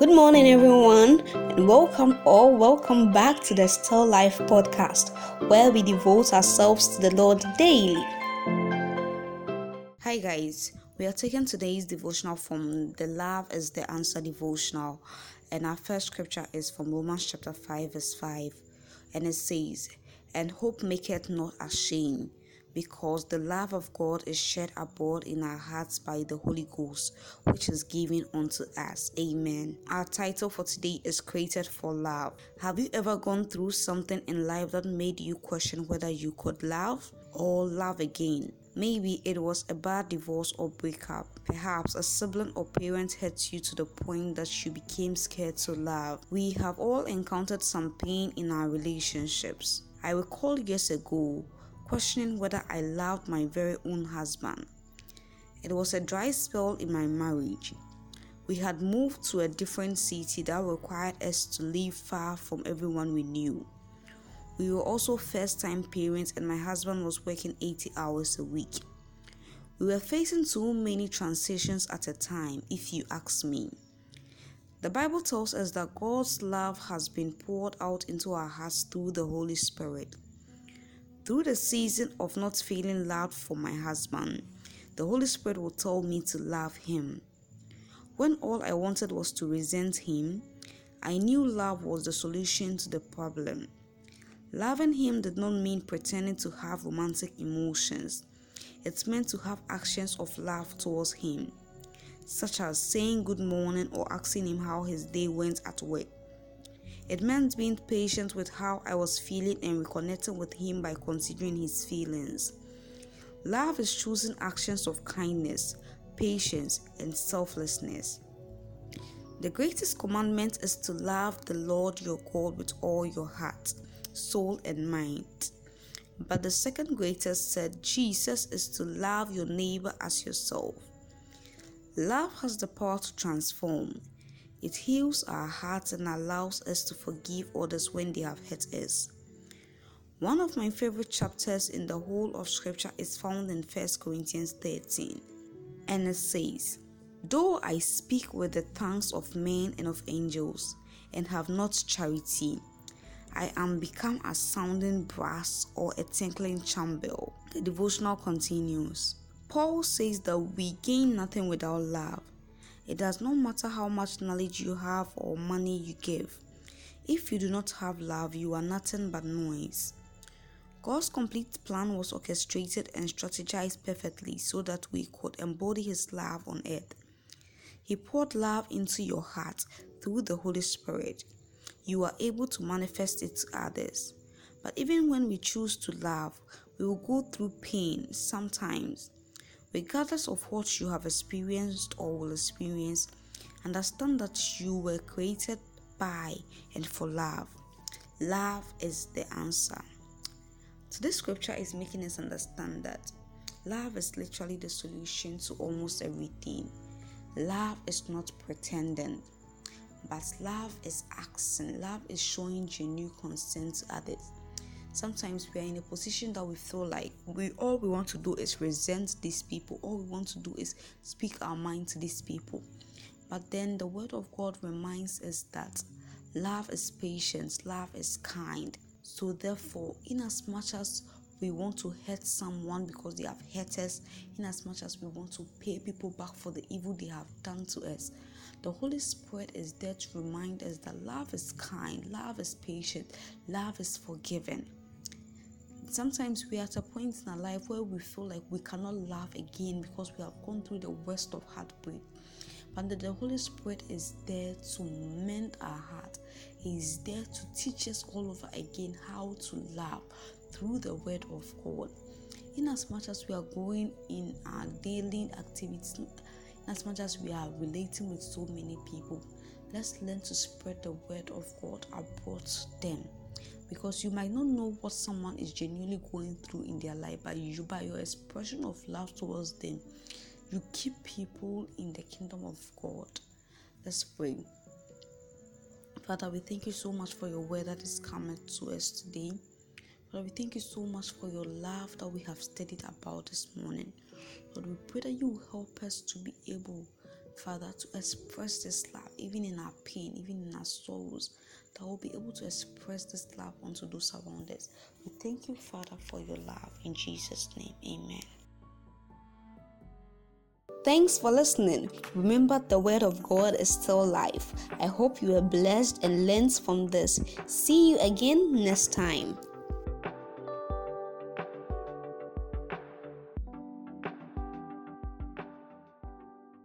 Good morning, everyone, and welcome or welcome back to the Still Life podcast, where we devote ourselves to the Lord daily. Hi, guys. We are taking today's devotional from the Love is the Answer devotional, and our first scripture is from Romans chapter 5, verse 5, and it says, And hope maketh not ashamed because the love of God is shed abroad in our hearts by the Holy Ghost, which is given unto us. Amen. Our title for today is Created for Love. Have you ever gone through something in life that made you question whether you could love or love again? Maybe it was a bad divorce or breakup. Perhaps a sibling or parent hurt you to the point that you became scared to love. We have all encountered some pain in our relationships. I recall years ago questioning whether I loved my very own husband. It was a dry spell in my marriage. We had moved to a different city that required us to live far from everyone we knew. We were also first time parents, and my husband was working 80 hours a week. We were facing too many transitions at a time, if you ask me. The Bible tells us that God's love has been poured out into our hearts through the Holy Spirit. Through the season of not feeling loved for my husband, the Holy Spirit will tell me to love him. When all I wanted was to resent him, I knew love was the solution to the problem. Loving him did not mean pretending to have romantic emotions. It meant to have actions of love towards him, such as saying good morning or asking him how his day went at work. It meant being patient with how I was feeling and reconnecting with Him by considering His feelings. Love is choosing actions of kindness, patience, and selflessness. The greatest commandment is to love the Lord your God with all your heart, soul, and mind. But the second greatest said Jesus is to love your neighbor as yourself. Love has the power to transform. It heals our hearts and allows us to forgive others when they have hurt us. One of my favorite chapters in the whole of Scripture is found in 1 Corinthians 13, and it says, Though I speak with the tongues of men and of angels, and have not charity, I am become a sounding brass or a tinkling cymbal. The devotional continues. Paul says that we gain nothing without love. It does not matter how much knowledge you have or money you give. If you do not have love, you are nothing but noise. God's complete plan was orchestrated and strategized perfectly so that we could embody His love on earth. He poured love into your heart through the Holy Spirit. You are able to manifest it to others. But even when we choose to love, we will go through pain sometimes. Regardless of what you have experienced or will experience, understand that you were created by and for love. Love is the answer. So, this scripture is making us understand that love is literally the solution to almost everything. Love is not pretending, but love is asking. Love is showing genuine concern to others sometimes we are in a position that we feel like we all we want to do is resent these people. All we want to do is speak our mind to these people. But then the word of god reminds us that love is patience love is kind. So therefore in as much as we want to hurt someone because they have hurt us in as much as we want to pay people back for the evil they have done to us the Holy Spirit is there to remind us that love is kind, love is patient, love is forgiving sometimes we are at a point in our life where we feel like we cannot laugh again because we have gone through the worst of heartbreak. But the Holy Spirit is there to mend our heart. He is there to teach us all over again how to laugh through the word of God. In as much as we are going in our daily activities, in as much as we are relating with so many people, let's learn to spread the word of God abroad them because you might not know what someone is genuinely going through in their life, but you, by your expression of love towards them, you keep people in the kingdom of God. Let's pray. Father, we thank you so much for your word that is coming to us today. Father, we thank you so much for your love that we have studied about this morning. Lord, we pray that you help us to be able Father, to express this love, even in our pain, even in our sorrows, that we'll be able to express this love unto those around us. We thank you, Father, for your love. In Jesus' name, amen. Thanks for listening. Remember, the Word of God is still life. I hope you are blessed and learned from this. See you again next time.